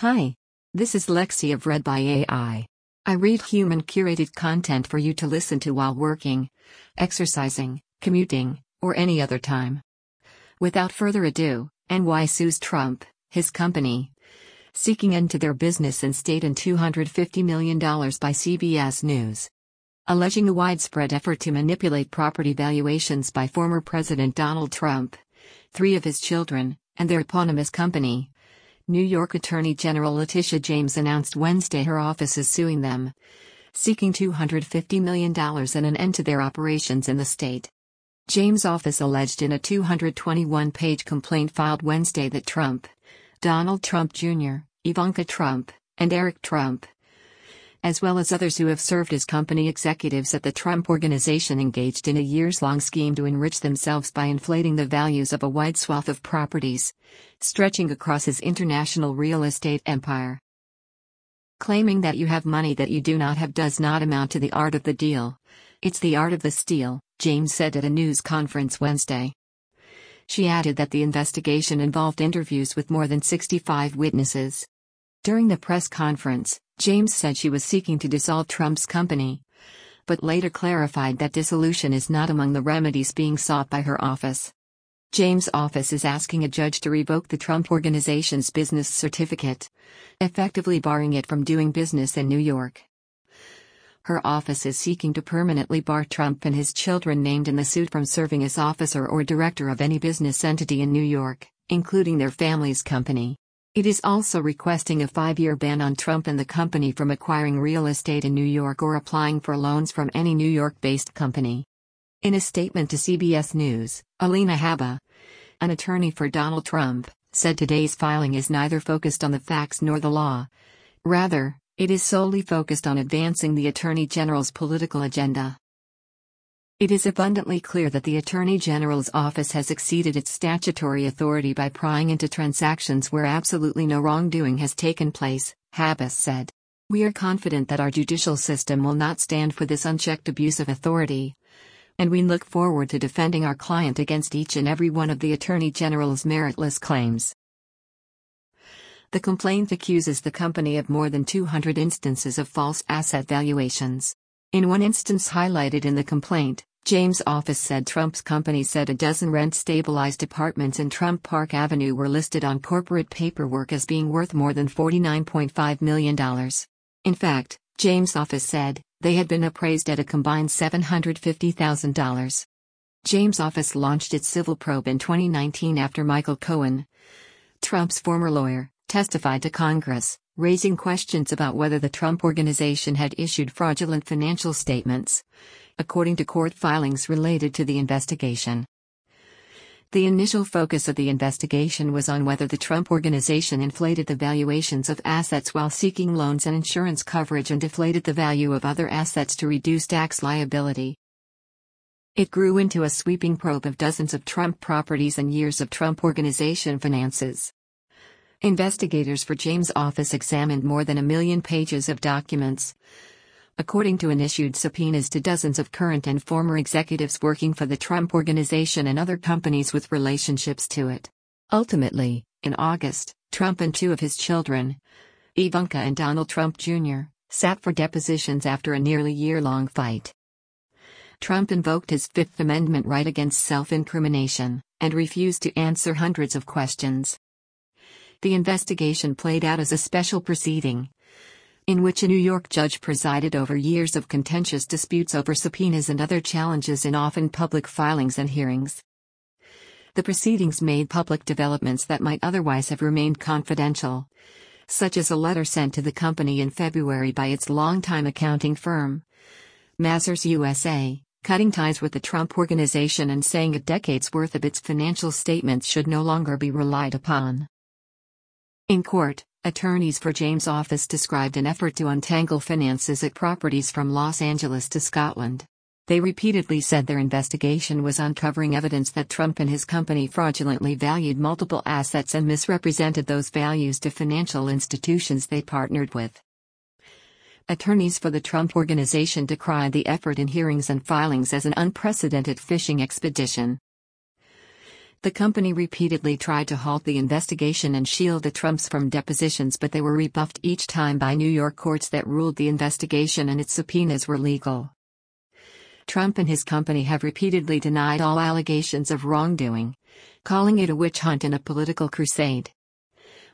Hi. This is Lexi of Read by AI. I read human curated content for you to listen to while working, exercising, commuting, or any other time. Without further ado, NY sues Trump, his company, seeking into their business and state in $250 million by CBS News. Alleging a widespread effort to manipulate property valuations by former President Donald Trump, three of his children, and their eponymous company, New York Attorney General Letitia James announced Wednesday her office is suing them, seeking $250 million and an end to their operations in the state. James' office alleged in a 221 page complaint filed Wednesday that Trump, Donald Trump Jr., Ivanka Trump, and Eric Trump, as well as others who have served as company executives at the Trump Organization engaged in a years long scheme to enrich themselves by inflating the values of a wide swath of properties, stretching across his international real estate empire. Claiming that you have money that you do not have does not amount to the art of the deal. It's the art of the steal, James said at a news conference Wednesday. She added that the investigation involved interviews with more than 65 witnesses. During the press conference, James said she was seeking to dissolve Trump's company, but later clarified that dissolution is not among the remedies being sought by her office. James' office is asking a judge to revoke the Trump Organization's business certificate, effectively barring it from doing business in New York. Her office is seeking to permanently bar Trump and his children named in the suit from serving as officer or director of any business entity in New York, including their family's company. It is also requesting a five year ban on Trump and the company from acquiring real estate in New York or applying for loans from any New York based company. In a statement to CBS News, Alina Habba, an attorney for Donald Trump, said today's filing is neither focused on the facts nor the law. Rather, it is solely focused on advancing the Attorney General's political agenda. It is abundantly clear that the Attorney General's office has exceeded its statutory authority by prying into transactions where absolutely no wrongdoing has taken place, Habas said. We are confident that our judicial system will not stand for this unchecked abuse of authority. And we look forward to defending our client against each and every one of the Attorney General's meritless claims. The complaint accuses the company of more than 200 instances of false asset valuations. In one instance highlighted in the complaint, James' office said Trump's company said a dozen rent stabilized apartments in Trump Park Avenue were listed on corporate paperwork as being worth more than $49.5 million. In fact, James' office said they had been appraised at a combined $750,000. James' office launched its civil probe in 2019 after Michael Cohen, Trump's former lawyer, testified to Congress, raising questions about whether the Trump Organization had issued fraudulent financial statements according to court filings related to the investigation. The initial focus of the investigation was on whether the Trump Organization inflated the valuations of assets while seeking loans and insurance coverage and deflated the value of other assets to reduce tax liability. It grew into a sweeping probe of dozens of Trump properties and years of Trump Organization finances. Investigators for James' office examined more than a million pages of documents, according to an issued subpoenas to dozens of current and former executives working for the Trump Organization and other companies with relationships to it. Ultimately, in August, Trump and two of his children, Ivanka and Donald Trump Jr., sat for depositions after a nearly year long fight. Trump invoked his Fifth Amendment right against self incrimination and refused to answer hundreds of questions. The investigation played out as a special proceeding, in which a New York judge presided over years of contentious disputes over subpoenas and other challenges in often public filings and hearings. The proceedings made public developments that might otherwise have remained confidential, such as a letter sent to the company in February by its longtime accounting firm, Mazars USA, cutting ties with the Trump Organization and saying a decade's worth of its financial statements should no longer be relied upon. In court, Attorneys for James' office described an effort to untangle finances at properties from Los Angeles to Scotland. They repeatedly said their investigation was uncovering evidence that Trump and his company fraudulently valued multiple assets and misrepresented those values to financial institutions they partnered with. Attorneys for the Trump Organization decried the effort in hearings and filings as an unprecedented fishing expedition. The company repeatedly tried to halt the investigation and shield the Trumps from depositions, but they were rebuffed each time by New York courts that ruled the investigation and its subpoenas were legal. Trump and his company have repeatedly denied all allegations of wrongdoing, calling it a witch hunt and a political crusade.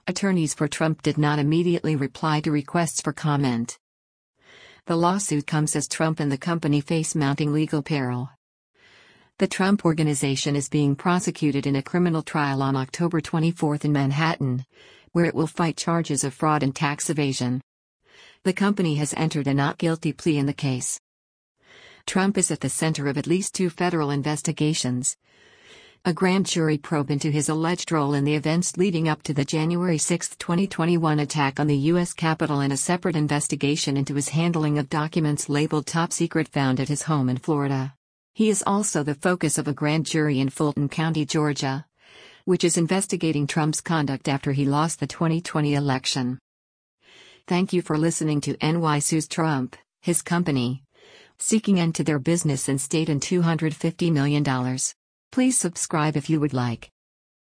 Attorneys for Trump did not immediately reply to requests for comment. The lawsuit comes as Trump and the company face mounting legal peril. The Trump Organization is being prosecuted in a criminal trial on October 24 in Manhattan, where it will fight charges of fraud and tax evasion. The company has entered a not guilty plea in the case. Trump is at the center of at least two federal investigations. A grand jury probe into his alleged role in the events leading up to the January 6, 2021 attack on the U.S. Capitol and a separate investigation into his handling of documents labeled top secret found at his home in Florida. He is also the focus of a grand jury in Fulton County, Georgia, which is investigating Trump's conduct after he lost the 2020 election. Thank you for listening to NY Sues Trump, his company, seeking end to their business and state in $250 million. Please subscribe if you would like.